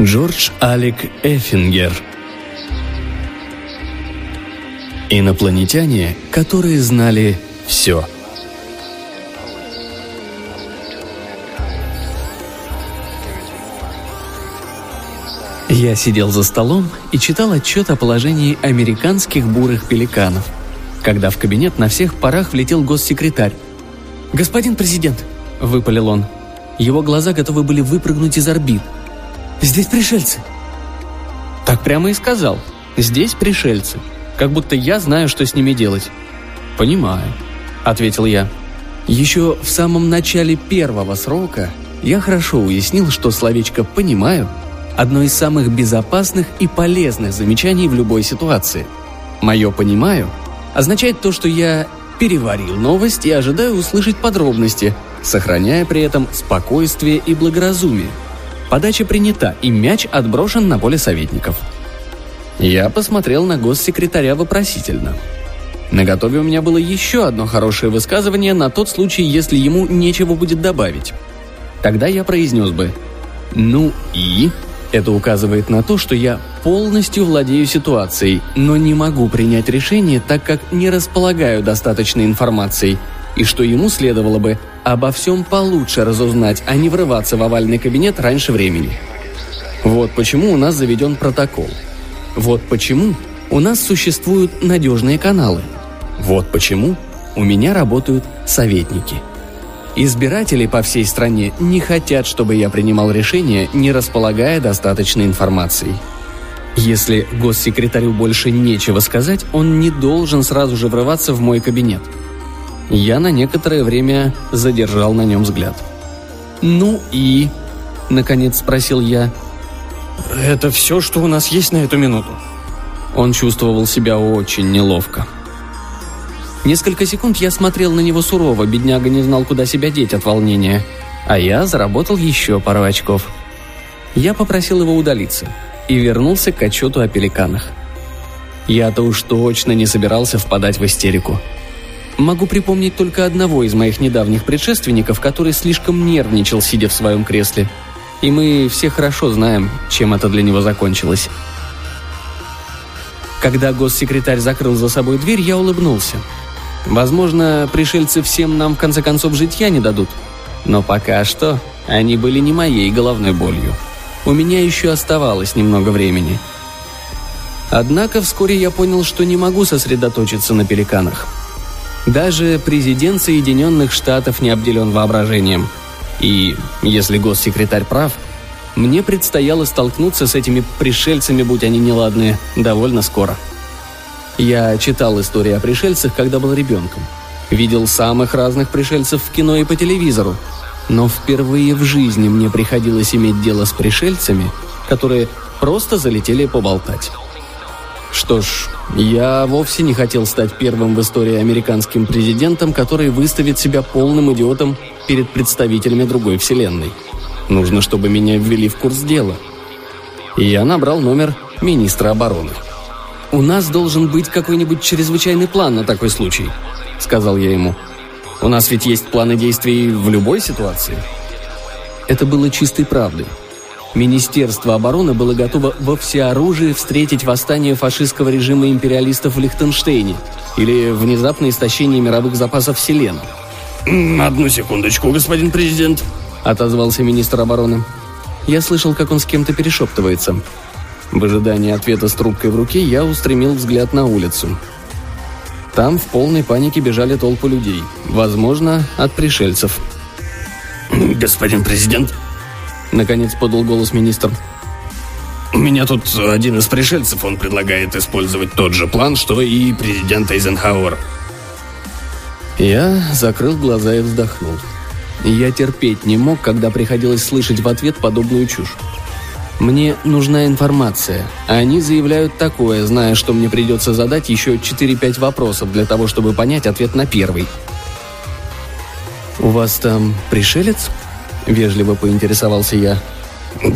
Джордж Алек Эффингер. Инопланетяне, которые знали все. Я сидел за столом и читал отчет о положении американских бурых пеликанов, когда в кабинет на всех парах влетел госсекретарь. «Господин президент!» – выпалил он. Его глаза готовы были выпрыгнуть из орбит – Здесь пришельцы». Так прямо и сказал. «Здесь пришельцы». Как будто я знаю, что с ними делать. «Понимаю», — ответил я. Еще в самом начале первого срока я хорошо уяснил, что словечко «понимаю» — одно из самых безопасных и полезных замечаний в любой ситуации. Мое «понимаю» означает то, что я переварил новость и ожидаю услышать подробности, сохраняя при этом спокойствие и благоразумие — Подача принята, и мяч отброшен на поле советников. Я посмотрел на госсекретаря вопросительно. На готове у меня было еще одно хорошее высказывание на тот случай, если ему нечего будет добавить. Тогда я произнес бы «Ну и?» Это указывает на то, что я полностью владею ситуацией, но не могу принять решение, так как не располагаю достаточной информацией, и что ему следовало бы обо всем получше разузнать, а не врываться в овальный кабинет раньше времени. Вот почему у нас заведен протокол. Вот почему у нас существуют надежные каналы. Вот почему у меня работают советники. Избиратели по всей стране не хотят, чтобы я принимал решения, не располагая достаточной информацией. Если госсекретарю больше нечего сказать, он не должен сразу же врываться в мой кабинет – я на некоторое время задержал на нем взгляд. «Ну и?» – наконец спросил я. «Это все, что у нас есть на эту минуту». Он чувствовал себя очень неловко. Несколько секунд я смотрел на него сурово, бедняга не знал, куда себя деть от волнения. А я заработал еще пару очков. Я попросил его удалиться и вернулся к отчету о пеликанах. Я-то уж точно не собирался впадать в истерику – Могу припомнить только одного из моих недавних предшественников, который слишком нервничал, сидя в своем кресле. И мы все хорошо знаем, чем это для него закончилось. Когда госсекретарь закрыл за собой дверь, я улыбнулся. Возможно, пришельцы всем нам в конце концов житья не дадут. Но пока что они были не моей головной болью. У меня еще оставалось немного времени. Однако вскоре я понял, что не могу сосредоточиться на пеликанах – даже президент Соединенных Штатов не обделен воображением. И, если госсекретарь прав, мне предстояло столкнуться с этими пришельцами, будь они неладные, довольно скоро. Я читал истории о пришельцах, когда был ребенком. Видел самых разных пришельцев в кино и по телевизору. Но впервые в жизни мне приходилось иметь дело с пришельцами, которые просто залетели поболтать. Что ж, я вовсе не хотел стать первым в истории американским президентом, который выставит себя полным идиотом перед представителями другой вселенной. Нужно, чтобы меня ввели в курс дела. И я набрал номер министра обороны. «У нас должен быть какой-нибудь чрезвычайный план на такой случай», — сказал я ему. «У нас ведь есть планы действий в любой ситуации». Это было чистой правдой. Министерство обороны было готово во всеоружии встретить восстание фашистского режима империалистов в Лихтенштейне или внезапное истощение мировых запасов Вселенной. «Одну секундочку, господин президент», — отозвался министр обороны. Я слышал, как он с кем-то перешептывается. В ожидании ответа с трубкой в руке я устремил взгляд на улицу. Там в полной панике бежали толпы людей, возможно, от пришельцев. «Господин президент», Наконец подал голос министр. У меня тут один из пришельцев, он предлагает использовать тот же план, что и президент Эйзенхауэр. Я закрыл глаза и вздохнул. Я терпеть не мог, когда приходилось слышать в ответ подобную чушь. Мне нужна информация, а они заявляют такое, зная, что мне придется задать еще 4-5 вопросов для того, чтобы понять ответ на первый. «У вас там пришелец?» Вежливо поинтересовался я.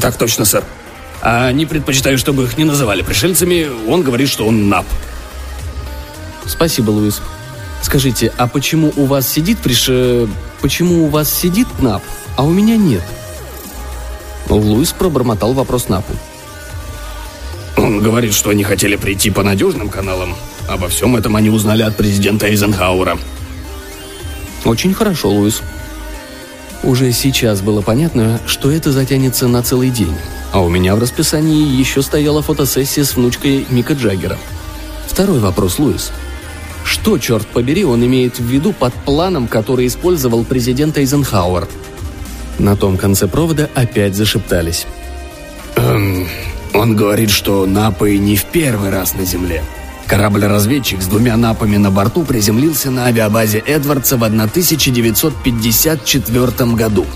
«Так точно, сэр. А они предпочитают, чтобы их не называли пришельцами. Он говорит, что он НАП». «Спасибо, Луис. Скажите, а почему у вас сидит приш... Почему у вас сидит НАП, а у меня нет?» Луис пробормотал вопрос Напу. Он говорит, что они хотели прийти по надежным каналам. Обо всем этом они узнали от президента Эйзенхауэра. Очень хорошо, Луис. Уже сейчас было понятно, что это затянется на целый день. А у меня в расписании еще стояла фотосессия с внучкой Мика Джаггера. Второй вопрос, Луис. Что, черт побери, он имеет в виду под планом, который использовал президент Эйзенхауэр? На том конце провода опять зашептались. Эм, он говорит, что напы не в первый раз на Земле. Корабль-разведчик с двумя напами на борту приземлился на авиабазе Эдвардса в 1954 году.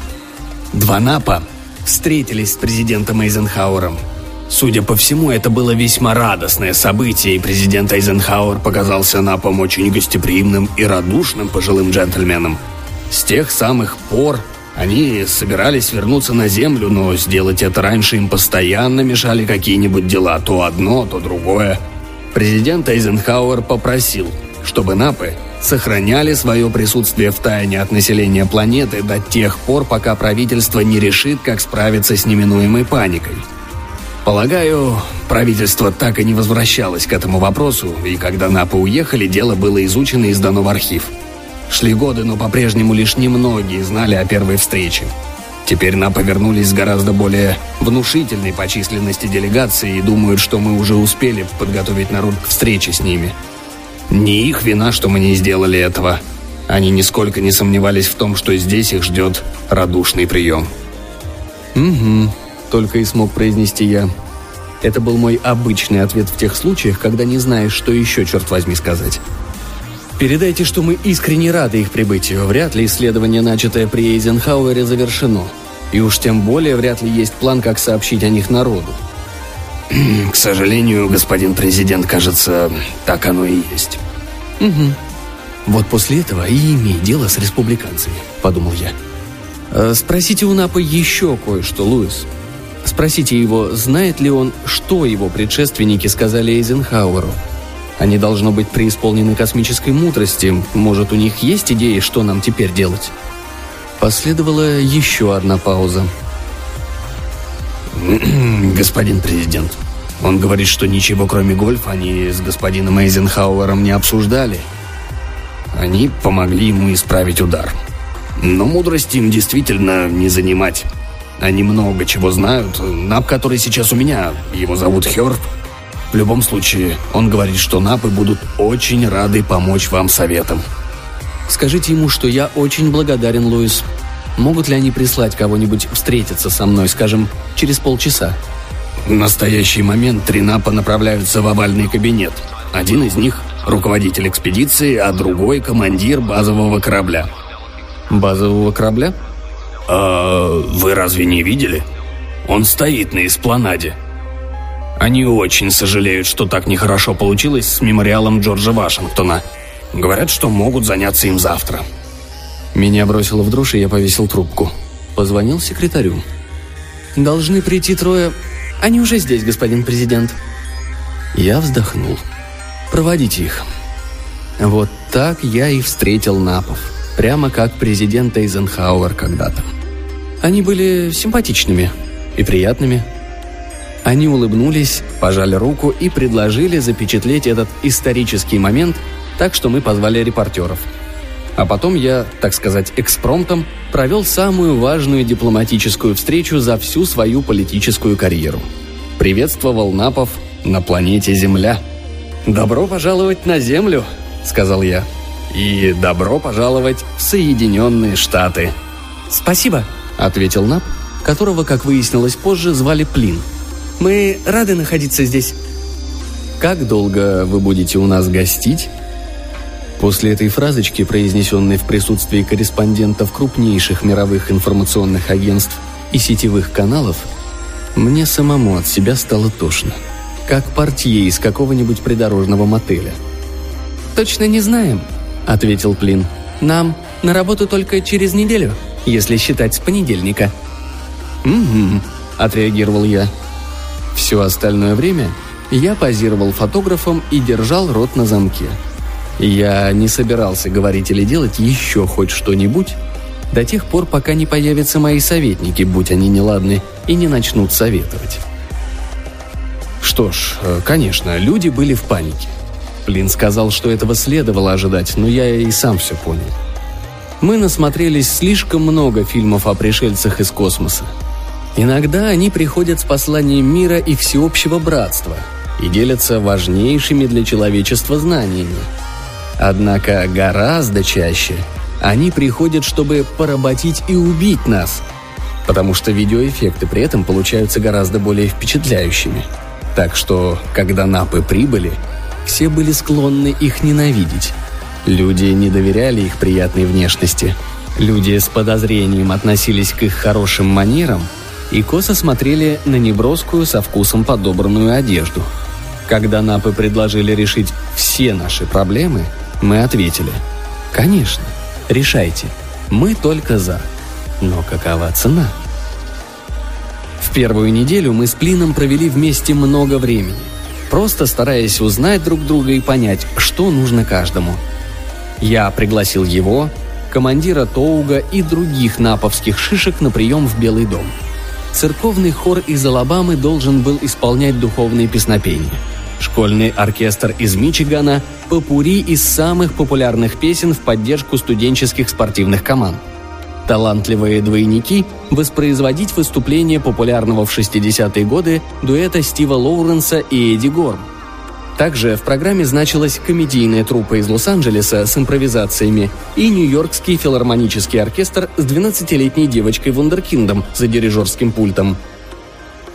Два напа встретились с президентом Эйзенхауэром. Судя по всему, это было весьма радостное событие, и президент Эйзенхауэр показался напом очень гостеприимным и радушным пожилым джентльменом. С тех самых пор они собирались вернуться на Землю, но сделать это раньше им постоянно мешали какие-нибудь дела, то одно, то другое. Президент Эйзенхауэр попросил, чтобы Напы сохраняли свое присутствие в тайне от населения планеты до тех пор, пока правительство не решит, как справиться с неминуемой паникой. Полагаю, правительство так и не возвращалось к этому вопросу, и когда Напы уехали, дело было изучено и сдано в архив – Шли годы, но по-прежнему лишь немногие знали о первой встрече. Теперь нам повернулись с гораздо более внушительной по численности делегации и думают, что мы уже успели подготовить народ к встрече с ними. Не их вина, что мы не сделали этого. Они нисколько не сомневались в том, что здесь их ждет радушный прием. «Угу», — только и смог произнести я. Это был мой обычный ответ в тех случаях, когда не знаешь, что еще, черт возьми, сказать. Передайте, что мы искренне рады их прибытию. Вряд ли исследование, начатое при Эйзенхауэре, завершено. И уж тем более вряд ли есть план, как сообщить о них народу. К сожалению, господин президент, кажется, так оно и есть. Угу. Вот после этого и имей дело с республиканцами, подумал я. «Э, спросите у Напа еще кое-что, Луис. Спросите его, знает ли он, что его предшественники сказали Эйзенхауэру. Они должно быть преисполнены космической мудрости. Может, у них есть идеи, что нам теперь делать?» Последовала еще одна пауза. «Господин президент, он говорит, что ничего кроме гольфа они с господином Эйзенхауэром не обсуждали. Они помогли ему исправить удар. Но мудрости им действительно не занимать. Они много чего знают. Наб, который сейчас у меня, его зовут Хёрд, в любом случае, он говорит, что Напы будут очень рады помочь вам советом. Скажите ему, что я очень благодарен, Луис. Могут ли они прислать кого-нибудь встретиться со мной, скажем, через полчаса? В настоящий момент три Напа направляются в овальный кабинет. Один из них – руководитель экспедиции, а другой – командир базового корабля. Базового корабля? А вы разве не видели? Он стоит на эспланаде – они очень сожалеют, что так нехорошо получилось с мемориалом Джорджа Вашингтона. Говорят, что могут заняться им завтра. Меня бросило в дрожь, и я повесил трубку. Позвонил секретарю. «Должны прийти трое. Они уже здесь, господин президент». Я вздохнул. «Проводите их». Вот так я и встретил Напов. Прямо как президент Эйзенхауэр когда-то. Они были симпатичными и приятными, они улыбнулись, пожали руку и предложили запечатлеть этот исторический момент так, что мы позвали репортеров. А потом я, так сказать, экспромтом провел самую важную дипломатическую встречу за всю свою политическую карьеру. Приветствовал Напов на планете Земля. «Добро пожаловать на Землю», — сказал я. «И добро пожаловать в Соединенные Штаты». «Спасибо», — ответил Нап, которого, как выяснилось позже, звали Плин — мы рады находиться здесь. Как долго вы будете у нас гостить? После этой фразочки, произнесенной в присутствии корреспондентов крупнейших мировых информационных агентств и сетевых каналов, мне самому от себя стало тошно. Как портье из какого-нибудь придорожного мотеля. «Точно не знаем», — ответил Плин. «Нам на работу только через неделю, если считать с понедельника». «Угу», — отреагировал я. Все остальное время я позировал фотографом и держал рот на замке. Я не собирался говорить или делать еще хоть что-нибудь, До тех пор, пока не появятся мои советники, будь они неладны, и не начнут советовать. Что ж, э, конечно, люди были в панике. Плин сказал, что этого следовало ожидать, но я и сам все понял. Мы насмотрелись слишком много фильмов о пришельцах из космоса. Иногда они приходят с посланием мира и всеобщего братства и делятся важнейшими для человечества знаниями. Однако гораздо чаще они приходят, чтобы поработить и убить нас, потому что видеоэффекты при этом получаются гораздо более впечатляющими. Так что, когда напы прибыли, все были склонны их ненавидеть. Люди не доверяли их приятной внешности. Люди с подозрением относились к их хорошим манерам и косо смотрели на неброскую со вкусом подобранную одежду. Когда напы предложили решить все наши проблемы, мы ответили «Конечно, решайте, мы только за». Но какова цена? В первую неделю мы с Плином провели вместе много времени – просто стараясь узнать друг друга и понять, что нужно каждому. Я пригласил его, командира Тоуга и других наповских шишек на прием в Белый дом. Церковный хор из Алабамы должен был исполнять духовные песнопения. Школьный оркестр из Мичигана – попури из самых популярных песен в поддержку студенческих спортивных команд – талантливые двойники воспроизводить выступление популярного в 60-е годы дуэта Стива Лоуренса и Эдди Горм. Также в программе значилась комедийная труппа из Лос-Анджелеса с импровизациями и Нью-Йоркский филармонический оркестр с 12-летней девочкой Вундеркиндом за дирижерским пультом.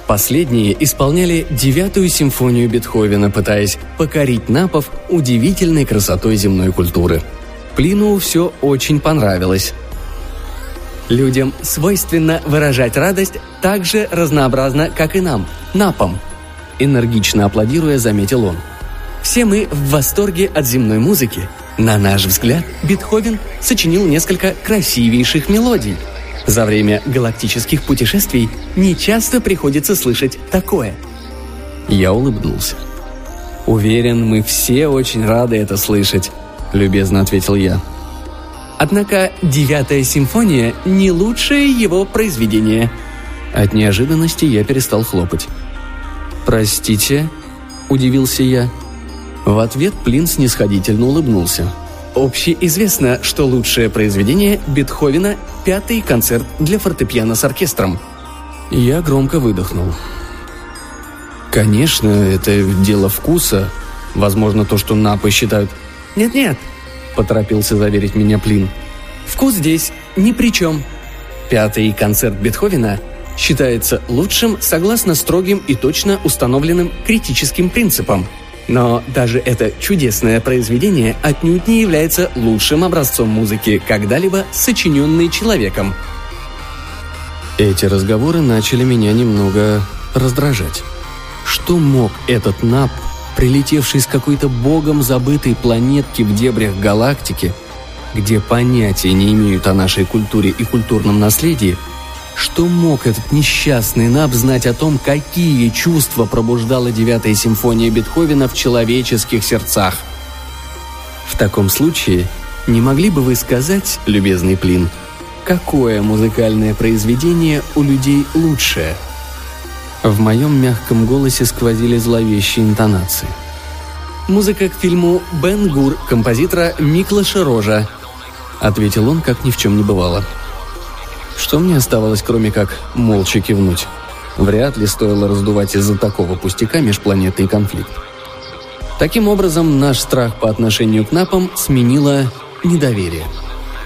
Последние исполняли девятую симфонию Бетховена, пытаясь покорить напов удивительной красотой земной культуры. Плину все очень понравилось. Людям свойственно выражать радость так же разнообразно, как и нам, напом. Энергично аплодируя, заметил он. Все мы в восторге от земной музыки. На наш взгляд, Бетховен сочинил несколько красивейших мелодий. За время галактических путешествий нечасто приходится слышать такое. Я улыбнулся. «Уверен, мы все очень рады это слышать», — любезно ответил я. Однако «Девятая симфония» — не лучшее его произведение. От неожиданности я перестал хлопать. «Простите?» – удивился я. В ответ Плин снисходительно улыбнулся. Общеизвестно, что лучшее произведение Бетховена – пятый концерт для фортепиано с оркестром. Я громко выдохнул. Конечно, это дело вкуса. Возможно, то, что напы считают... «Нет-нет, – поторопился заверить меня Плин. «Вкус здесь ни при чем. Пятый концерт Бетховена считается лучшим согласно строгим и точно установленным критическим принципам. Но даже это чудесное произведение отнюдь не является лучшим образцом музыки, когда-либо сочиненной человеком». Эти разговоры начали меня немного раздражать. Что мог этот Нап прилетевший с какой-то богом забытой планетки в дебрях галактики, где понятия не имеют о нашей культуре и культурном наследии, что мог этот несчастный Наб знать о том, какие чувства пробуждала девятая симфония Бетховена в человеческих сердцах? В таком случае, не могли бы вы сказать, любезный Плин, какое музыкальное произведение у людей лучшее – в моем мягком голосе сквозили зловещие интонации. «Музыка к фильму «Бен Гур» композитора Миклаша Рожа», — ответил он, как ни в чем не бывало. Что мне оставалось, кроме как молча кивнуть? Вряд ли стоило раздувать из-за такого пустяка межпланетный конфликт. Таким образом, наш страх по отношению к напам сменило недоверие.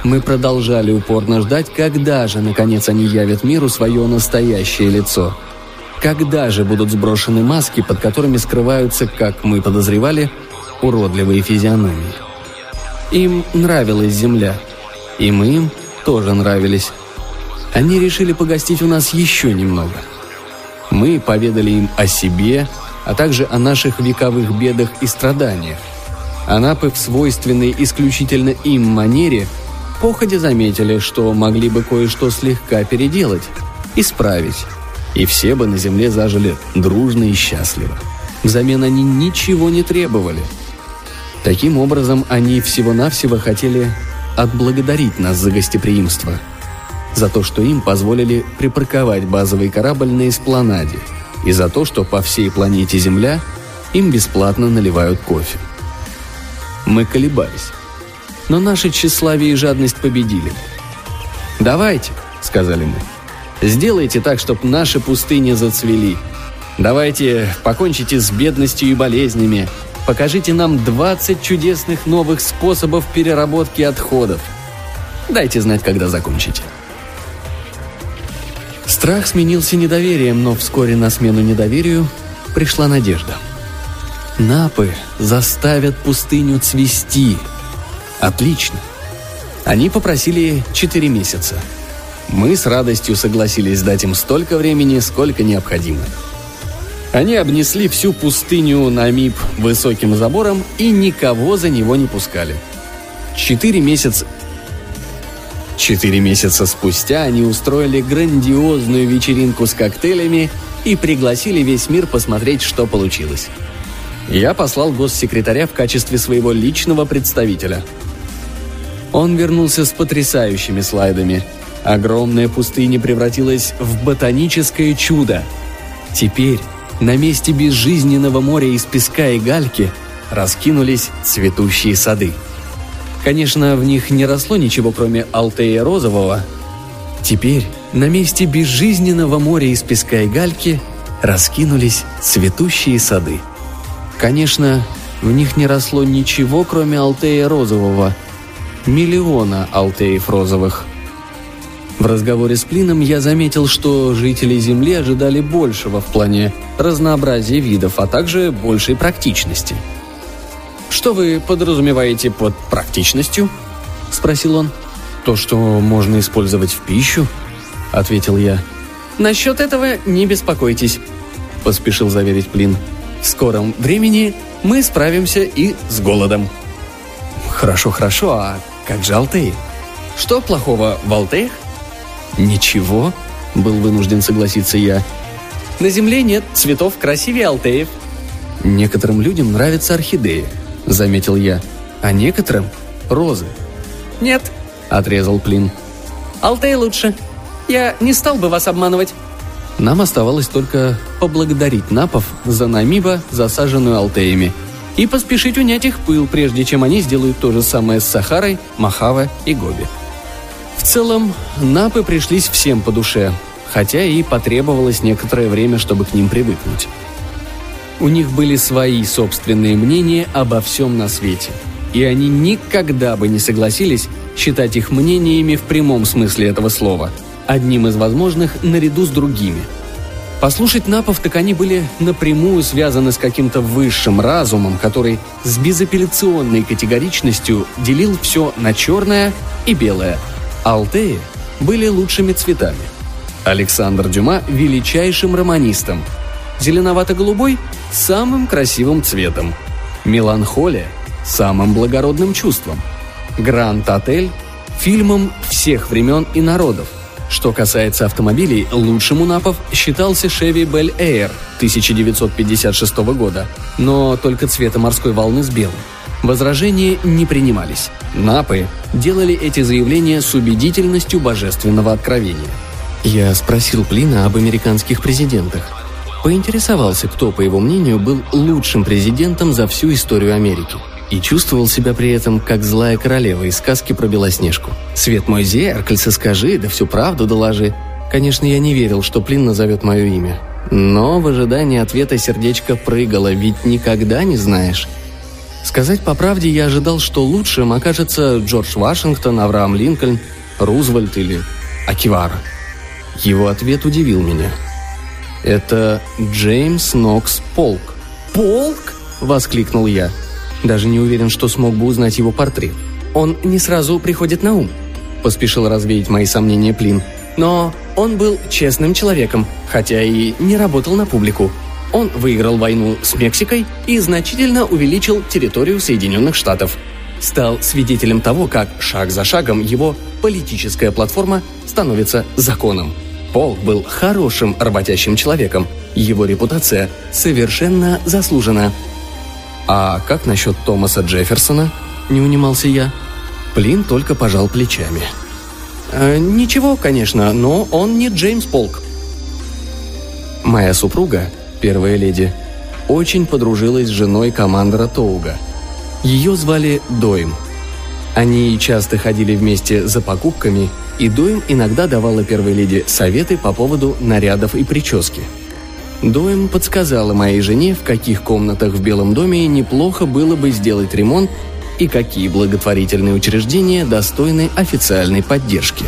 Мы продолжали упорно ждать, когда же, наконец, они явят миру свое настоящее лицо — когда же будут сброшены маски, под которыми скрываются, как мы подозревали, уродливые физиономии? Им нравилась земля. И мы им тоже нравились. Они решили погостить у нас еще немного. Мы поведали им о себе, а также о наших вековых бедах и страданиях. Анапы в свойственной исключительно им манере походя заметили, что могли бы кое-что слегка переделать, исправить и все бы на земле зажили дружно и счастливо. Взамен они ничего не требовали. Таким образом, они всего-навсего хотели отблагодарить нас за гостеприимство, за то, что им позволили припарковать базовый корабль на эспланаде, и за то, что по всей планете Земля им бесплатно наливают кофе. Мы колебались. Но наше тщеславие и жадность победили. «Давайте», — сказали мы, — «сделайте так, чтобы наши пустыни зацвели. Давайте покончите с бедностью и болезнями. Покажите нам 20 чудесных новых способов переработки отходов. Дайте знать, когда закончите». Страх сменился недоверием, но вскоре на смену недоверию пришла надежда. Напы заставят пустыню цвести. Отлично. Они попросили четыре месяца. Мы с радостью согласились дать им столько времени, сколько необходимо. Они обнесли всю пустыню на МИП высоким забором и никого за него не пускали. Четыре месяца Четыре месяца спустя они устроили грандиозную вечеринку с коктейлями и пригласили весь мир посмотреть, что получилось. Я послал госсекретаря в качестве своего личного представителя. Он вернулся с потрясающими слайдами. Огромная пустыня превратилась в ботаническое чудо. Теперь на месте безжизненного моря из песка и гальки раскинулись цветущие сады – Конечно, в них не росло ничего, кроме алтея розового. Теперь на месте безжизненного моря из песка и гальки раскинулись цветущие сады. Конечно, в них не росло ничего, кроме алтея розового. Миллиона алтеев розовых. В разговоре с Плином я заметил, что жители Земли ожидали большего в плане разнообразия видов, а также большей практичности – «Что вы подразумеваете под практичностью?» – спросил он. «То, что можно использовать в пищу», – ответил я. «Насчет этого не беспокойтесь», – поспешил заверить Плин. «В скором времени мы справимся и с голодом». «Хорошо, хорошо, а как же Алтей? Что плохого в Алтеях?» «Ничего», — был вынужден согласиться я. «На Земле нет цветов красивее Алтеев». «Некоторым людям нравятся орхидеи», — заметил я. «А некоторым — розы». «Нет», — отрезал Плин. «Алтей лучше. Я не стал бы вас обманывать». Нам оставалось только поблагодарить Напов за намиба, засаженную алтеями, и поспешить унять их пыл, прежде чем они сделают то же самое с Сахарой, Махава и Гоби. В целом, Напы пришлись всем по душе, хотя и потребовалось некоторое время, чтобы к ним привыкнуть. У них были свои собственные мнения обо всем на свете. И они никогда бы не согласились считать их мнениями в прямом смысле этого слова, одним из возможных наряду с другими. Послушать напов, так они были напрямую связаны с каким-то высшим разумом, который с безапелляционной категоричностью делил все на черное и белое. Алтеи были лучшими цветами. Александр Дюма – величайшим романистом – Зеленовато-голубой – самым красивым цветом. Меланхолия – самым благородным чувством. Гранд-отель – фильмом всех времен и народов. Что касается автомобилей, лучшим у напов считался Chevy Bel Air 1956 года, но только цвета морской волны с белым. Возражения не принимались. Напы делали эти заявления с убедительностью божественного откровения. Я спросил Плина об американских президентах – поинтересовался, кто, по его мнению, был лучшим президентом за всю историю Америки. И чувствовал себя при этом, как злая королева из сказки про Белоснежку. «Свет мой зеркальце, скажи, да всю правду доложи». Конечно, я не верил, что Плин назовет мое имя. Но в ожидании ответа сердечко прыгало, ведь никогда не знаешь. Сказать по правде, я ожидал, что лучшим окажется Джордж Вашингтон, Авраам Линкольн, Рузвельт или Акивара. Его ответ удивил меня – это Джеймс Нокс Полк. «Полк?» – воскликнул я. Даже не уверен, что смог бы узнать его портрет. «Он не сразу приходит на ум», – поспешил развеять мои сомнения Плин. «Но он был честным человеком, хотя и не работал на публику. Он выиграл войну с Мексикой и значительно увеличил территорию Соединенных Штатов. Стал свидетелем того, как шаг за шагом его политическая платформа становится законом. Полк был хорошим работящим человеком. Его репутация совершенно заслужена. «А как насчет Томаса Джефферсона?» – не унимался я. Плин только пожал плечами. Э, «Ничего, конечно, но он не Джеймс Полк». Моя супруга, первая леди, очень подружилась с женой командора Тоуга. Ее звали Дойм. Они часто ходили вместе за покупками, и Дойм иногда давала первой леди советы по поводу нарядов и прически. Дойм подсказала моей жене, в каких комнатах в Белом доме неплохо было бы сделать ремонт и какие благотворительные учреждения достойны официальной поддержки.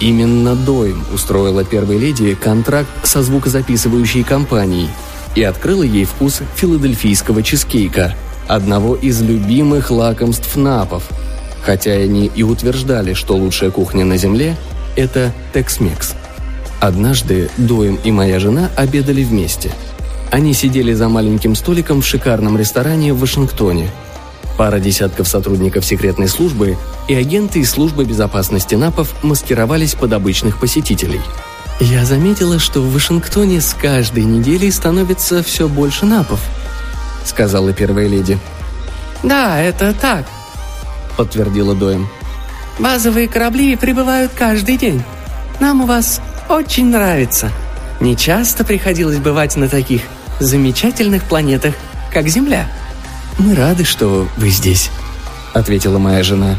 Именно Дойм устроила первой леди контракт со звукозаписывающей компанией и открыла ей вкус филадельфийского чизкейка, одного из любимых лакомств напов, хотя они и утверждали, что лучшая кухня на земле – это Текс-Мекс. Однажды Дойм и моя жена обедали вместе. Они сидели за маленьким столиком в шикарном ресторане в Вашингтоне – Пара десятков сотрудников секретной службы и агенты из службы безопасности НАПов маскировались под обычных посетителей. Я заметила, что в Вашингтоне с каждой неделей становится все больше НАПов, сказала первая леди. Да, это так, подтвердила Доем. Базовые корабли прибывают каждый день. Нам у вас очень нравится. Не часто приходилось бывать на таких замечательных планетах, как Земля. «Мы рады, что вы здесь», — ответила моя жена.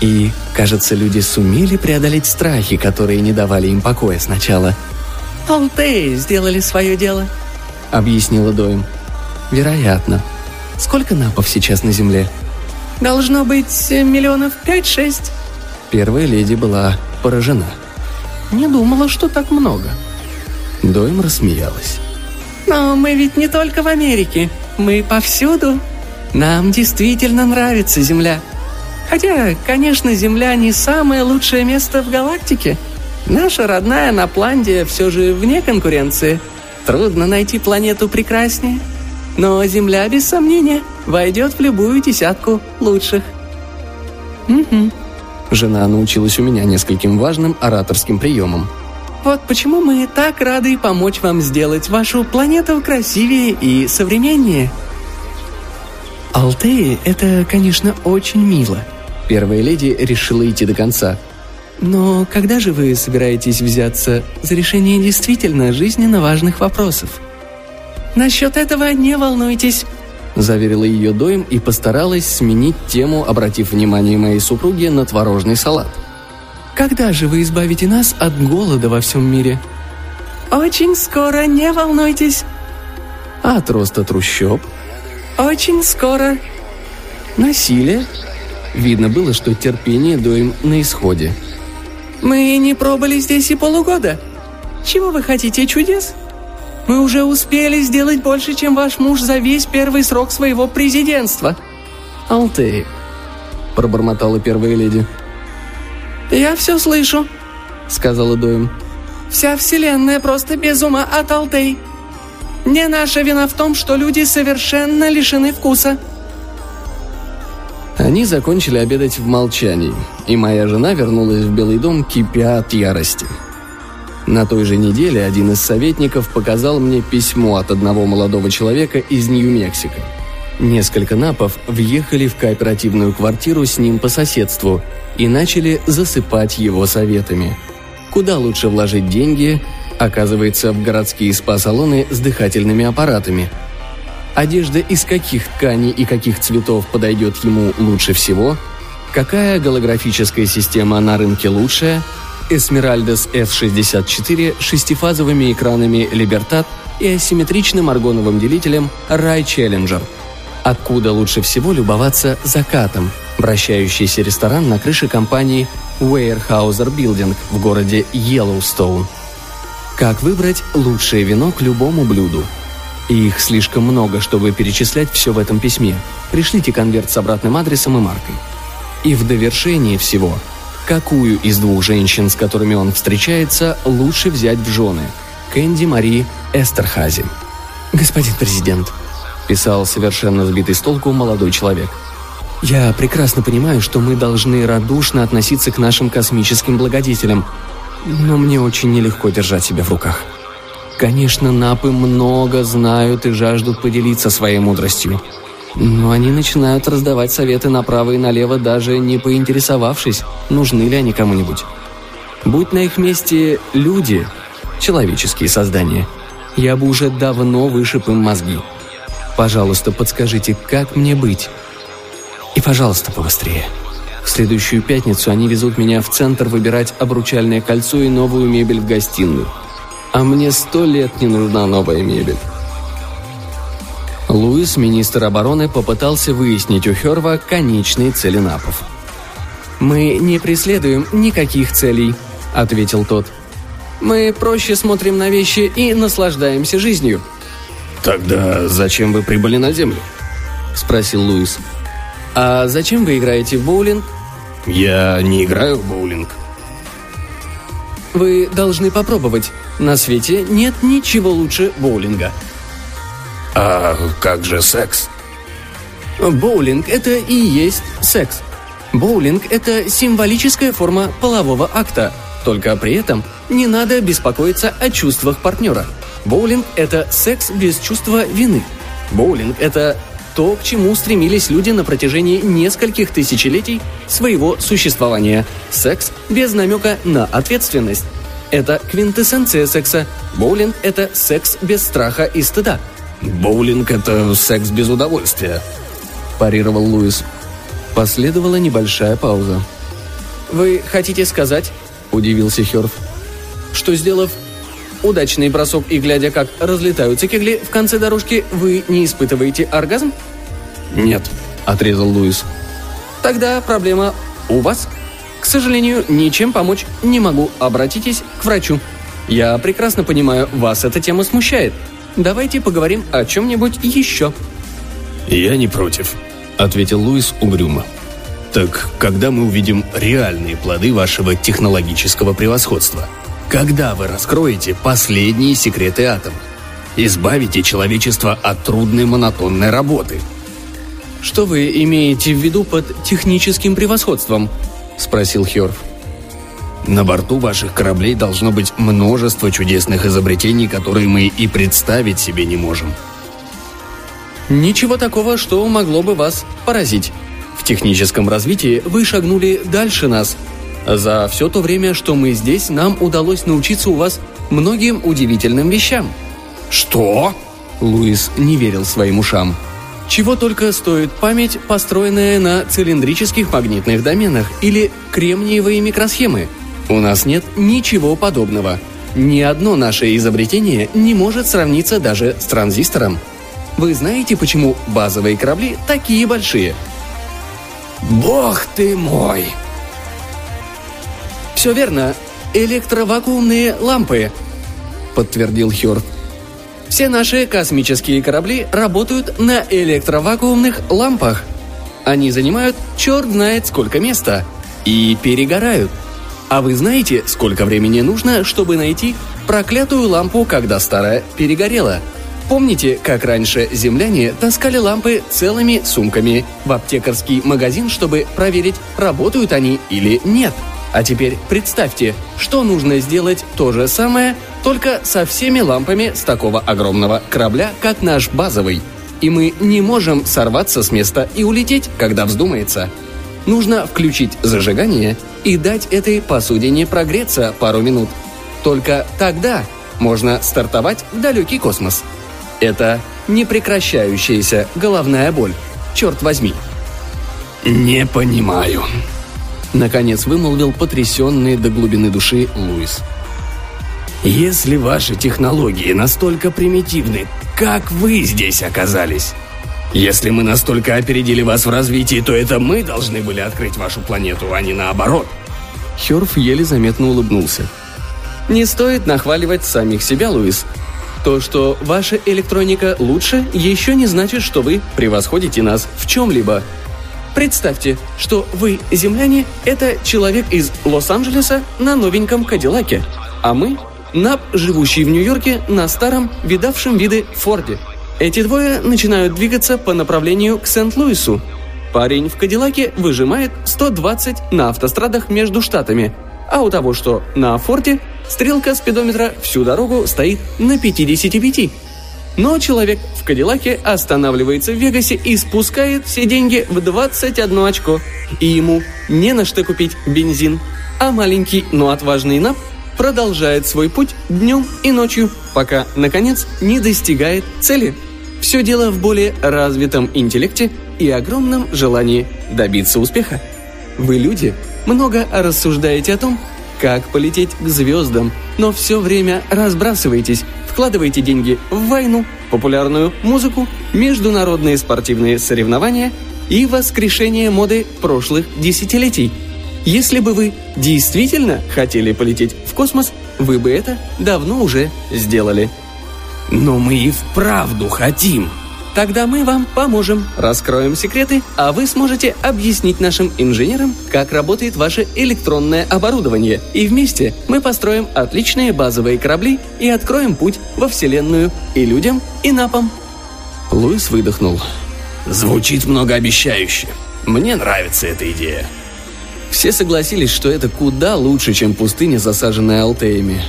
И, кажется, люди сумели преодолеть страхи, которые не давали им покоя сначала. «Алтеи сделали свое дело», — объяснила Доем. «Вероятно. Сколько напов сейчас на Земле?» «Должно быть миллионов пять-шесть». Первая леди была поражена. «Не думала, что так много». Доем рассмеялась. «Но мы ведь не только в Америке. Мы повсюду», нам действительно нравится Земля. Хотя, конечно, Земля не самое лучшее место в галактике. Наша родная Напландия все же вне конкуренции. Трудно найти планету прекраснее. Но Земля, без сомнения, войдет в любую десятку лучших. Угу. Жена научилась у меня нескольким важным ораторским приемам. Вот почему мы так рады помочь вам сделать вашу планету красивее и современнее – Алтеи — это, конечно, очень мило. Первая леди решила идти до конца. Но когда же вы собираетесь взяться за решение действительно жизненно важных вопросов? Насчет этого не волнуйтесь, заверила ее Доем и постаралась сменить тему, обратив внимание моей супруги на творожный салат. «Когда же вы избавите нас от голода во всем мире?» «Очень скоро, не волнуйтесь». «А от роста трущоб?» Очень скоро. Насилие? Видно было, что терпение Доим на исходе. Мы не пробыли здесь и полугода. Чего вы хотите, чудес? Мы уже успели сделать больше, чем ваш муж за весь первый срок своего президентства. Алтей, пробормотала первая леди. Я все слышу, сказала Доим. Вся вселенная просто без ума от Алтей. Не наша вина в том, что люди совершенно лишены вкуса». Они закончили обедать в молчании, и моя жена вернулась в Белый дом, кипя от ярости. На той же неделе один из советников показал мне письмо от одного молодого человека из Нью-Мексико. Несколько напов въехали в кооперативную квартиру с ним по соседству и начали засыпать его советами. Куда лучше вложить деньги, Оказывается, в городские спа-салоны с дыхательными аппаратами. Одежда из каких тканей и каких цветов подойдет ему лучше всего? Какая голографическая система на рынке лучшая? Эсмеральдас F64 шестифазовыми экранами Libertad и асимметричным аргоновым делителем Rai Challenger. Откуда лучше всего любоваться закатом? Вращающийся ресторан на крыше компании Weyerhaeuser Building в городе Йеллоустоун – как выбрать лучшее вино к любому блюду? Их слишком много, чтобы перечислять все в этом письме. Пришлите конверт с обратным адресом и маркой. И в довершение всего, какую из двух женщин, с которыми он встречается, лучше взять в жены? Кэнди Мари Эстерхази. «Господин президент», – писал совершенно сбитый с толку молодой человек. «Я прекрасно понимаю, что мы должны радушно относиться к нашим космическим благодетелям, но мне очень нелегко держать себя в руках. Конечно, напы много знают и жаждут поделиться своей мудростью. Но они начинают раздавать советы направо и налево, даже не поинтересовавшись, нужны ли они кому-нибудь. Будь на их месте люди, человеческие создания, я бы уже давно вышиб им мозги. Пожалуйста, подскажите, как мне быть? И, пожалуйста, побыстрее. В следующую пятницу они везут меня в центр выбирать обручальное кольцо и новую мебель в гостиную. А мне сто лет не нужна новая мебель. Луис, министр обороны, попытался выяснить у Херва конечные цели НАПов. «Мы не преследуем никаких целей», — ответил тот. «Мы проще смотрим на вещи и наслаждаемся жизнью». «Тогда зачем вы прибыли на Землю?» — спросил Луис. «А зачем вы играете в боулинг?» «Я не играю в боулинг». «Вы должны попробовать. На свете нет ничего лучше боулинга». «А как же секс?» «Боулинг – это и есть секс. Боулинг – это символическая форма полового акта, только при этом не надо беспокоиться о чувствах партнера. Боулинг – это секс без чувства вины. Боулинг – это то, к чему стремились люди на протяжении нескольких тысячелетий своего существования. Секс без намека на ответственность. Это квинтэссенция секса. Боулинг – это секс без страха и стыда. «Боулинг – это секс без удовольствия», – парировал Луис. Последовала небольшая пауза. «Вы хотите сказать, – удивился Хёрф, – что, сделав удачный бросок и глядя, как разлетаются кегли в конце дорожки, вы не испытываете оргазм?» «Нет», – отрезал Луис. «Тогда проблема у вас. К сожалению, ничем помочь не могу. Обратитесь к врачу. Я прекрасно понимаю, вас эта тема смущает. Давайте поговорим о чем-нибудь еще». «Я не против», – ответил Луис угрюмо. «Так когда мы увидим реальные плоды вашего технологического превосходства? Когда вы раскроете последние секреты атома? Избавите человечество от трудной монотонной работы?» «Что вы имеете в виду под техническим превосходством?» – спросил Хёрф. На борту ваших кораблей должно быть множество чудесных изобретений, которые мы и представить себе не можем. Ничего такого, что могло бы вас поразить. В техническом развитии вы шагнули дальше нас. За все то время, что мы здесь, нам удалось научиться у вас многим удивительным вещам. Что? Луис не верил своим ушам. Чего только стоит память, построенная на цилиндрических магнитных доменах или кремниевые микросхемы – у нас нет ничего подобного. Ни одно наше изобретение не может сравниться даже с транзистором. Вы знаете, почему базовые корабли такие большие? Бог ты мой! Все верно. Электровакуумные лампы, подтвердил Хёрд. Все наши космические корабли работают на электровакуумных лампах. Они занимают черт знает сколько места и перегорают – а вы знаете, сколько времени нужно, чтобы найти проклятую лампу, когда старая перегорела? Помните, как раньше земляне таскали лампы целыми сумками в аптекарский магазин, чтобы проверить, работают они или нет? А теперь представьте, что нужно сделать то же самое, только со всеми лампами с такого огромного корабля, как наш базовый. И мы не можем сорваться с места и улететь, когда вздумается. Нужно включить зажигание и дать этой посудине прогреться пару минут. Только тогда можно стартовать в далекий космос. Это непрекращающаяся головная боль. Черт возьми. «Не понимаю», — наконец вымолвил потрясенный до глубины души Луис. «Если ваши технологии настолько примитивны, как вы здесь оказались?» Если мы настолько опередили вас в развитии, то это мы должны были открыть вашу планету, а не наоборот. Хёрф еле заметно улыбнулся. Не стоит нахваливать самих себя, Луис. То, что ваша электроника лучше, еще не значит, что вы превосходите нас в чем-либо. Представьте, что вы, земляне, это человек из Лос-Анджелеса на новеньком Кадиллаке, а мы – НАП, живущий в Нью-Йорке на старом, видавшем виды Форде – эти двое начинают двигаться по направлению к Сент-Луису. Парень в Кадиллаке выжимает 120 на автострадах между штатами, а у того, что на Форте, стрелка спидометра всю дорогу стоит на 55. Но человек в Кадиллаке останавливается в Вегасе и спускает все деньги в 21 очко. И ему не на что купить бензин. А маленький, но отважный Нап продолжает свой путь днем и ночью, пока, наконец, не достигает цели. Все дело в более развитом интеллекте и огромном желании добиться успеха. Вы, люди, много рассуждаете о том, как полететь к звездам, но все время разбрасываетесь, вкладываете деньги в войну, популярную музыку, международные спортивные соревнования и воскрешение моды прошлых десятилетий – если бы вы действительно хотели полететь в космос, вы бы это давно уже сделали. Но мы и вправду хотим. Тогда мы вам поможем, раскроем секреты, а вы сможете объяснить нашим инженерам, как работает ваше электронное оборудование. И вместе мы построим отличные базовые корабли и откроем путь во Вселенную и людям, и напам. Луис выдохнул. Звучит многообещающе. Мне нравится эта идея. Все согласились, что это куда лучше, чем пустыня, засаженная алтеями.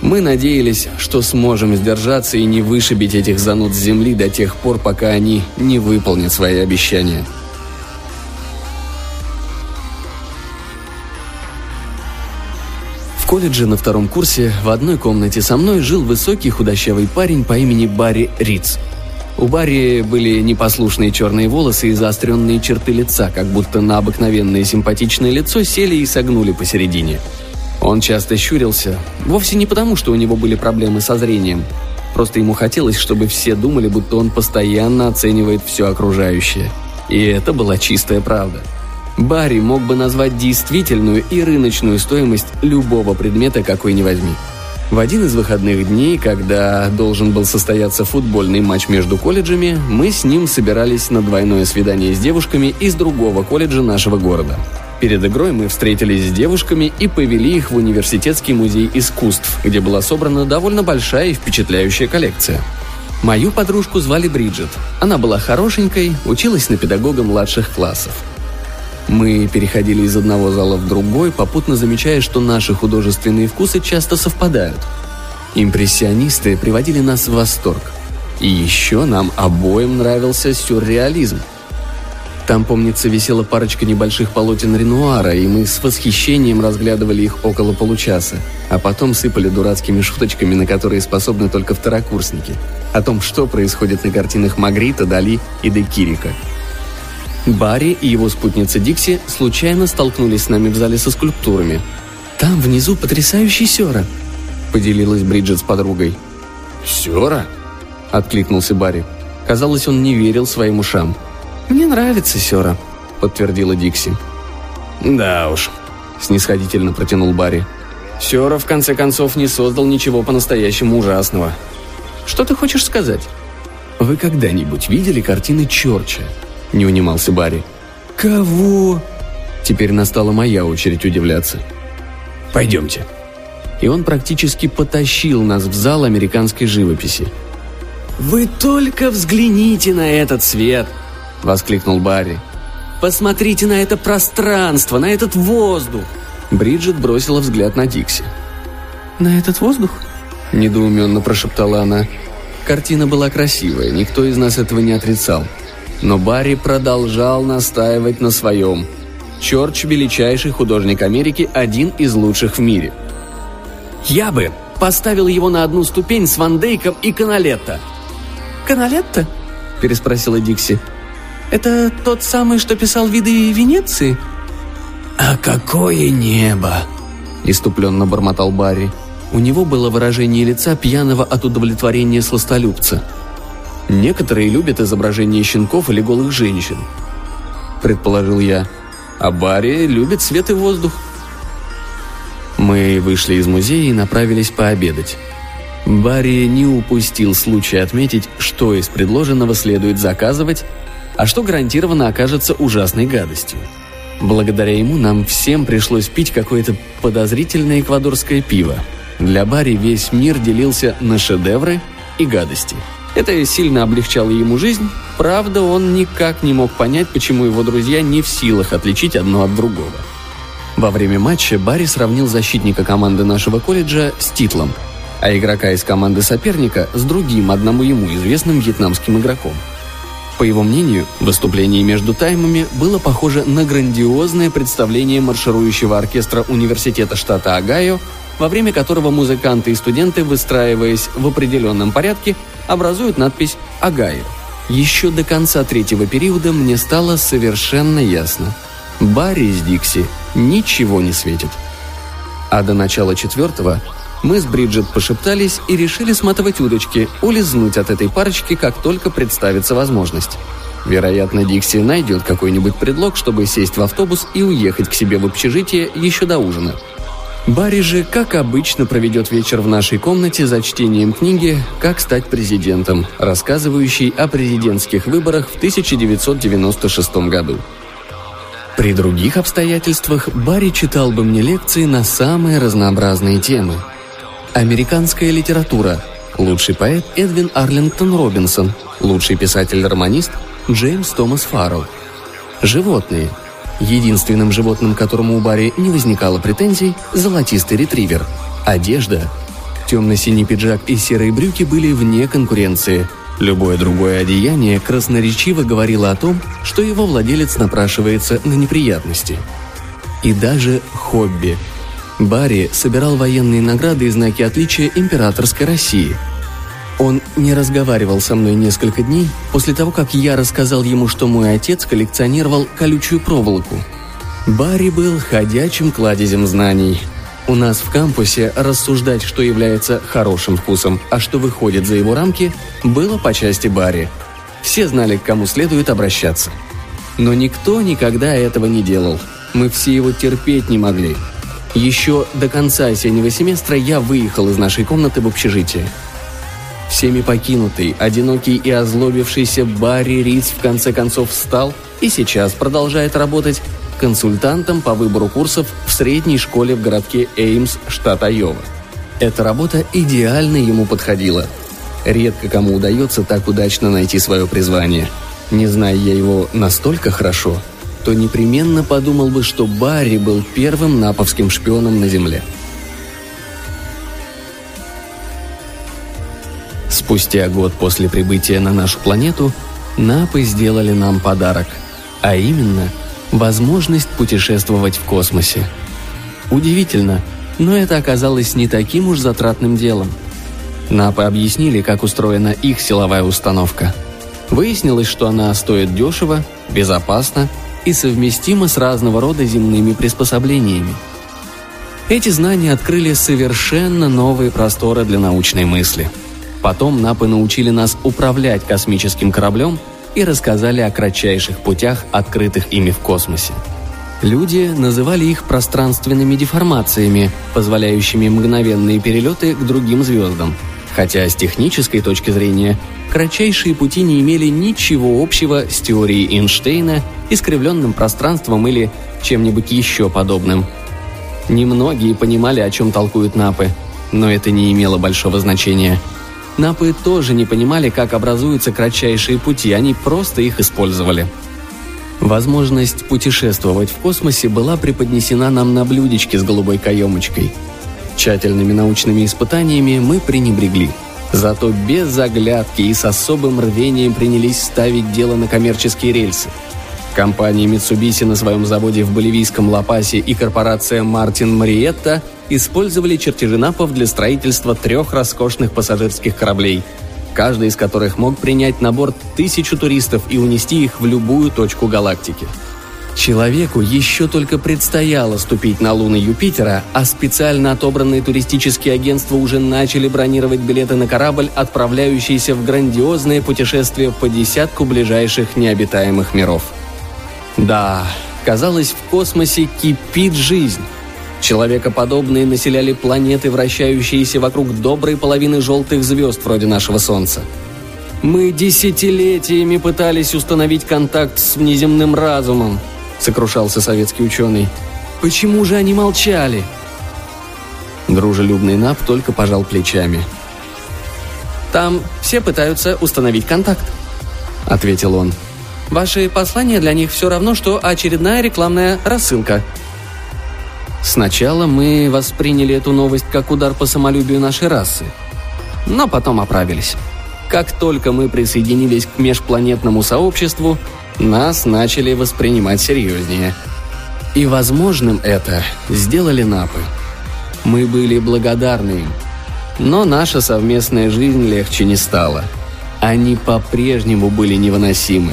Мы надеялись, что сможем сдержаться и не вышибить этих зануд с земли до тех пор, пока они не выполнят свои обещания. В колледже на втором курсе в одной комнате со мной жил высокий худощавый парень по имени Барри Риц – у Барри были непослушные черные волосы и заостренные черты лица, как будто на обыкновенное симпатичное лицо сели и согнули посередине. Он часто щурился, вовсе не потому, что у него были проблемы со зрением. Просто ему хотелось, чтобы все думали, будто он постоянно оценивает все окружающее. И это была чистая правда. Барри мог бы назвать действительную и рыночную стоимость любого предмета, какой ни возьми – в один из выходных дней, когда должен был состояться футбольный матч между колледжами, мы с ним собирались на двойное свидание с девушками из другого колледжа нашего города. Перед игрой мы встретились с девушками и повели их в университетский музей искусств, где была собрана довольно большая и впечатляющая коллекция. Мою подружку звали Бриджит. Она была хорошенькой, училась на педагога младших классов. Мы переходили из одного зала в другой, попутно замечая, что наши художественные вкусы часто совпадают. Импрессионисты приводили нас в восторг. И еще нам обоим нравился сюрреализм. Там, помнится, висела парочка небольших полотен Ренуара, и мы с восхищением разглядывали их около получаса, а потом сыпали дурацкими шуточками, на которые способны только второкурсники, о том, что происходит на картинах Магрита, Дали и Де Кирика – Барри и его спутница Дикси случайно столкнулись с нами в зале со скульптурами. «Там внизу потрясающий Сера», — поделилась Бриджит с подругой. «Сера?» — откликнулся Барри. Казалось, он не верил своим ушам. «Мне нравится Сера», — подтвердила Дикси. «Да уж», — снисходительно протянул Барри. «Сера, в конце концов, не создал ничего по-настоящему ужасного». «Что ты хочешь сказать?» «Вы когда-нибудь видели картины Чорча?» – не унимался Барри. «Кого?» Теперь настала моя очередь удивляться. «Пойдемте». И он практически потащил нас в зал американской живописи. «Вы только взгляните на этот свет!» – воскликнул Барри. «Посмотрите на это пространство, на этот воздух!» Бриджит бросила взгляд на Дикси. «На этот воздух?» – недоуменно прошептала она. Картина была красивая, никто из нас этого не отрицал – но Барри продолжал настаивать на своем. Чорч – величайший художник Америки, один из лучших в мире. «Я бы поставил его на одну ступень с Ван Дейком и Каналетто». «Каналетто?» – переспросила Дикси. «Это тот самый, что писал виды Венеции?» «А какое небо!» – иступленно бормотал Барри. У него было выражение лица пьяного от удовлетворения сластолюбца – Некоторые любят изображение щенков или голых женщин. Предположил я. А Барри любит свет и воздух. Мы вышли из музея и направились пообедать. Барри не упустил случая отметить, что из предложенного следует заказывать, а что гарантированно окажется ужасной гадостью. Благодаря ему нам всем пришлось пить какое-то подозрительное эквадорское пиво. Для Барри весь мир делился на шедевры и гадости – это сильно облегчало ему жизнь, правда, он никак не мог понять, почему его друзья не в силах отличить одно от другого. Во время матча Барри сравнил защитника команды нашего колледжа с Титлом. а игрока из команды соперника с другим, одному ему известным вьетнамским игроком. По его мнению, выступление между таймами было похоже на грандиозное представление марширующего оркестра Университета штата Огайо, во время которого музыканты и студенты, выстраиваясь в определенном порядке, образуют надпись «Огайо». Еще до конца третьего периода мне стало совершенно ясно. Барри из Дикси ничего не светит. А до начала четвертого мы с Бриджит пошептались и решили сматывать удочки, улизнуть от этой парочки, как только представится возможность. Вероятно, Дикси найдет какой-нибудь предлог, чтобы сесть в автобус и уехать к себе в общежитие еще до ужина. Барри же, как обычно, проведет вечер в нашей комнате за чтением книги «Как стать президентом», рассказывающей о президентских выборах в 1996 году. При других обстоятельствах Барри читал бы мне лекции на самые разнообразные темы – Американская литература. Лучший поэт Эдвин Арлингтон Робинсон. Лучший писатель-романист Джеймс Томас Фаррелл. Животные. Единственным животным, которому у Барри не возникало претензий – золотистый ретривер. Одежда. Темно-синий пиджак и серые брюки были вне конкуренции. Любое другое одеяние красноречиво говорило о том, что его владелец напрашивается на неприятности. И даже хобби – Барри собирал военные награды и знаки отличия императорской России. Он не разговаривал со мной несколько дней после того, как я рассказал ему, что мой отец коллекционировал колючую проволоку. Барри был ходячим кладезем знаний. У нас в кампусе рассуждать, что является хорошим вкусом, а что выходит за его рамки, было по части Барри. Все знали, к кому следует обращаться. Но никто никогда этого не делал. Мы все его терпеть не могли – еще до конца осеннего семестра я выехал из нашей комнаты в общежитие. Всеми покинутый, одинокий и озлобившийся Барри Риц в конце концов встал и сейчас продолжает работать консультантом по выбору курсов в средней школе в городке Эймс, штат Айова. Эта работа идеально ему подходила. Редко кому удается так удачно найти свое призвание. Не зная я его настолько хорошо, то непременно подумал бы, что Барри был первым наповским шпионом на Земле. Спустя год после прибытия на нашу планету Напы сделали нам подарок, а именно возможность путешествовать в космосе. Удивительно, но это оказалось не таким уж затратным делом. Напы объяснили, как устроена их силовая установка. Выяснилось, что она стоит дешево, безопасно и совместимо с разного рода земными приспособлениями. Эти знания открыли совершенно новые просторы для научной мысли. Потом НАПы научили нас управлять космическим кораблем и рассказали о кратчайших путях, открытых ими в космосе. Люди называли их пространственными деформациями, позволяющими мгновенные перелеты к другим звездам. Хотя с технической точки зрения кратчайшие пути не имели ничего общего с теорией Эйнштейна, искривленным пространством или чем-нибудь еще подобным. Немногие понимали, о чем толкуют напы, но это не имело большого значения. Напы тоже не понимали, как образуются кратчайшие пути, они просто их использовали. Возможность путешествовать в космосе была преподнесена нам на блюдечке с голубой каемочкой. Тщательными научными испытаниями мы пренебрегли – Зато без заглядки и с особым рвением принялись ставить дело на коммерческие рельсы. Компания Mitsubishi на своем заводе в боливийском Лапасе и корпорация Мартин Мариетта использовали чертежи напов для строительства трех роскошных пассажирских кораблей, каждый из которых мог принять на борт тысячу туристов и унести их в любую точку галактики – Человеку еще только предстояло ступить на Луны Юпитера, а специально отобранные туристические агентства уже начали бронировать билеты на корабль, отправляющийся в грандиозное путешествие по десятку ближайших необитаемых миров. Да, казалось, в космосе кипит жизнь. Человекоподобные населяли планеты, вращающиеся вокруг доброй половины желтых звезд вроде нашего Солнца. Мы десятилетиями пытались установить контакт с внеземным разумом, – сокрушался советский ученый. «Почему же они молчали?» Дружелюбный Нап только пожал плечами. «Там все пытаются установить контакт», – ответил он. «Ваши послания для них все равно, что очередная рекламная рассылка». Сначала мы восприняли эту новость как удар по самолюбию нашей расы, но потом оправились. Как только мы присоединились к межпланетному сообществу, нас начали воспринимать серьезнее. И возможным это сделали напы. Мы были благодарны им. Но наша совместная жизнь легче не стала. Они по-прежнему были невыносимы.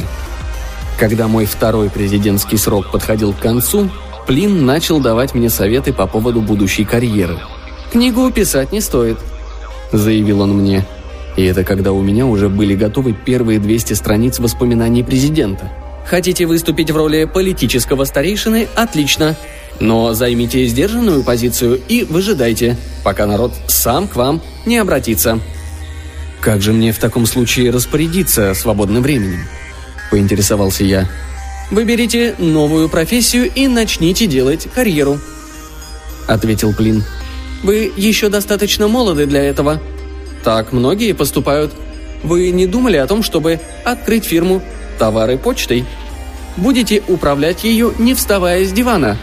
Когда мой второй президентский срок подходил к концу, Плин начал давать мне советы по поводу будущей карьеры. «Книгу писать не стоит», — заявил он мне. И это когда у меня уже были готовы первые 200 страниц воспоминаний президента. «Хотите выступить в роли политического старейшины? Отлично. Но займите сдержанную позицию и выжидайте, пока народ сам к вам не обратится». «Как же мне в таком случае распорядиться свободным временем?» – поинтересовался я. Выберите новую профессию и начните делать карьеру», — ответил Плин. «Вы еще достаточно молоды для этого. Так многие поступают. Вы не думали о том, чтобы открыть фирму «Товары почтой»? Будете управлять ее, не вставая с дивана.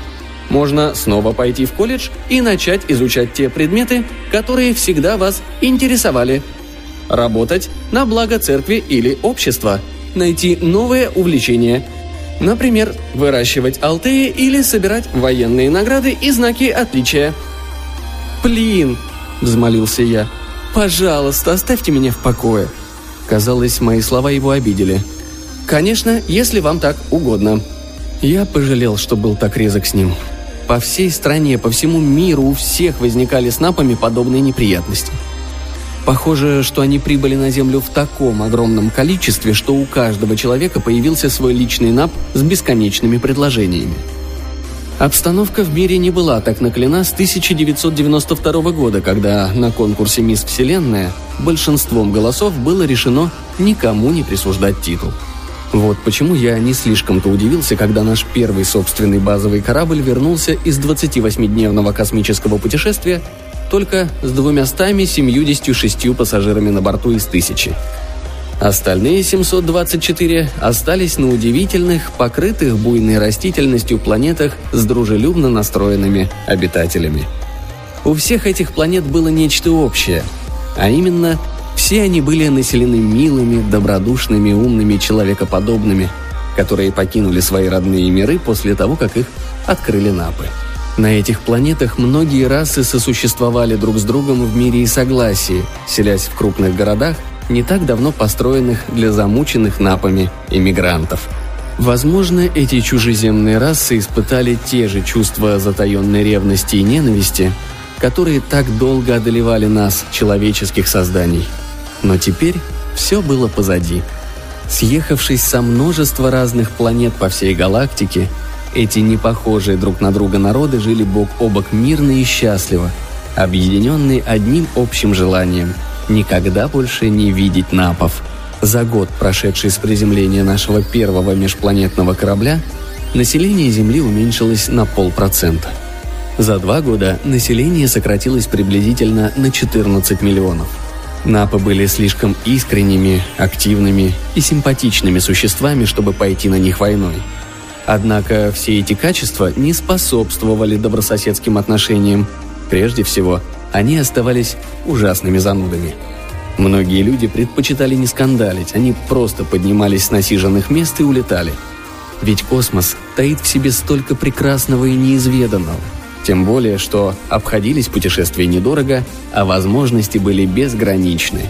Можно снова пойти в колледж и начать изучать те предметы, которые всегда вас интересовали. Работать на благо церкви или общества. Найти новое увлечение – Например, выращивать алтеи или собирать военные награды и знаки отличия. «Плин!» – взмолился я. «Пожалуйста, оставьте меня в покое». Казалось, мои слова его обидели. «Конечно, если вам так угодно». Я пожалел, что был так резок с ним. По всей стране, по всему миру у всех возникали с напами подобные неприятности – Похоже, что они прибыли на Землю в таком огромном количестве, что у каждого человека появился свой личный НАП с бесконечными предложениями. Обстановка в мире не была так наклена с 1992 года, когда на конкурсе «Мисс Вселенная» большинством голосов было решено никому не присуждать титул. Вот почему я не слишком-то удивился, когда наш первый собственный базовый корабль вернулся из 28-дневного космического путешествия только с двумястами семьюдесятью шестью пассажирами на борту из тысячи. Остальные 724 остались на удивительных, покрытых буйной растительностью планетах с дружелюбно настроенными обитателями. У всех этих планет было нечто общее, а именно все они были населены милыми, добродушными, умными, человекоподобными, которые покинули свои родные миры после того, как их открыли напы. На этих планетах многие расы сосуществовали друг с другом в мире и согласии, селясь в крупных городах, не так давно построенных для замученных напами иммигрантов. Возможно, эти чужеземные расы испытали те же чувства затаенной ревности и ненависти, которые так долго одолевали нас, человеческих созданий. Но теперь все было позади. Съехавшись со множества разных планет по всей галактике, эти непохожие друг на друга народы жили бок о бок мирно и счастливо, объединенные одним общим желанием – никогда больше не видеть напов. За год, прошедший с приземления нашего первого межпланетного корабля, население Земли уменьшилось на полпроцента. За два года население сократилось приблизительно на 14 миллионов. Напы были слишком искренними, активными и симпатичными существами, чтобы пойти на них войной – Однако все эти качества не способствовали добрососедским отношениям. Прежде всего, они оставались ужасными занудами. Многие люди предпочитали не скандалить, они просто поднимались с насиженных мест и улетали. Ведь космос таит в себе столько прекрасного и неизведанного. Тем более, что обходились путешествия недорого, а возможности были безграничны.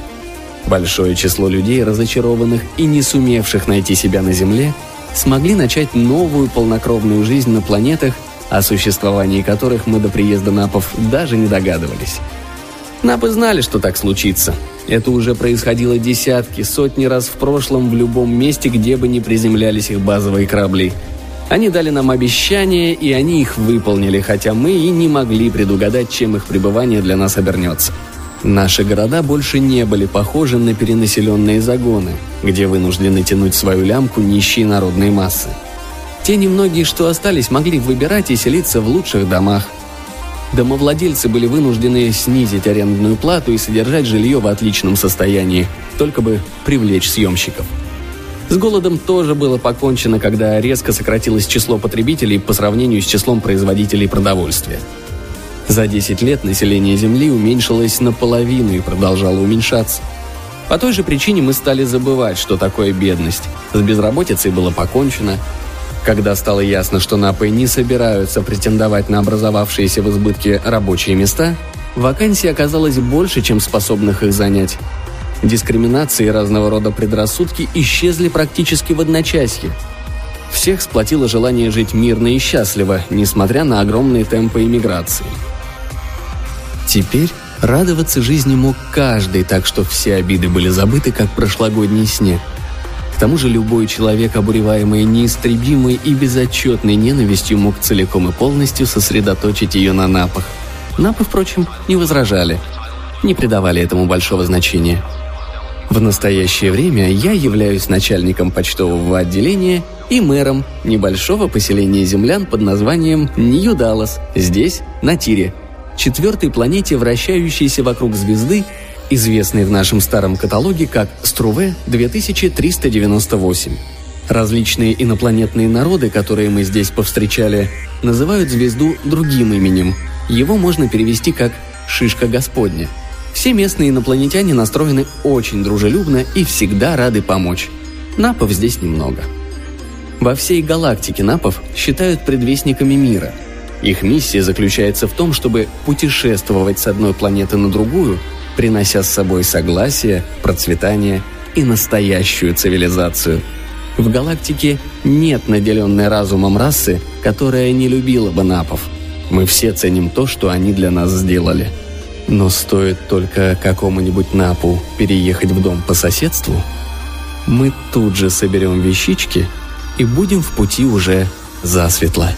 Большое число людей, разочарованных и не сумевших найти себя на Земле, смогли начать новую полнокровную жизнь на планетах, о существовании которых мы до приезда Напов даже не догадывались. Напы знали, что так случится. Это уже происходило десятки, сотни раз в прошлом в любом месте, где бы ни приземлялись их базовые корабли. Они дали нам обещания, и они их выполнили, хотя мы и не могли предугадать, чем их пребывание для нас обернется. Наши города больше не были похожи на перенаселенные загоны, где вынуждены тянуть свою лямку нищие народные массы. Те немногие, что остались, могли выбирать и селиться в лучших домах. Домовладельцы были вынуждены снизить арендную плату и содержать жилье в отличном состоянии, только бы привлечь съемщиков. С голодом тоже было покончено, когда резко сократилось число потребителей по сравнению с числом производителей продовольствия. За 10 лет население Земли уменьшилось наполовину и продолжало уменьшаться. По той же причине мы стали забывать, что такое бедность. С безработицей было покончено. Когда стало ясно, что НАПы не собираются претендовать на образовавшиеся в избытке рабочие места, вакансий оказалось больше, чем способных их занять. Дискриминации и разного рода предрассудки исчезли практически в одночасье. Всех сплотило желание жить мирно и счастливо, несмотря на огромные темпы иммиграции. Теперь радоваться жизни мог каждый, так что все обиды были забыты, как прошлогодний снег. К тому же любой человек, обуреваемый неистребимой и безотчетной ненавистью, мог целиком и полностью сосредоточить ее на напах. Напы, впрочем, не возражали, не придавали этому большого значения – в настоящее время я являюсь начальником почтового отделения и мэром небольшого поселения землян под названием Нью-Даллас, здесь, на Тире, четвертой планете, вращающейся вокруг звезды, известной в нашем старом каталоге как Струве 2398. Различные инопланетные народы, которые мы здесь повстречали, называют звезду другим именем. Его можно перевести как «шишка Господня», все местные инопланетяне настроены очень дружелюбно и всегда рады помочь. Напов здесь немного. Во всей галактике напов считают предвестниками мира. Их миссия заключается в том, чтобы путешествовать с одной планеты на другую, принося с собой согласие, процветание и настоящую цивилизацию. В галактике нет наделенной разумом расы, которая не любила бы напов. Мы все ценим то, что они для нас сделали – но стоит только какому-нибудь Напу переехать в дом по соседству, мы тут же соберем вещички и будем в пути уже засветло.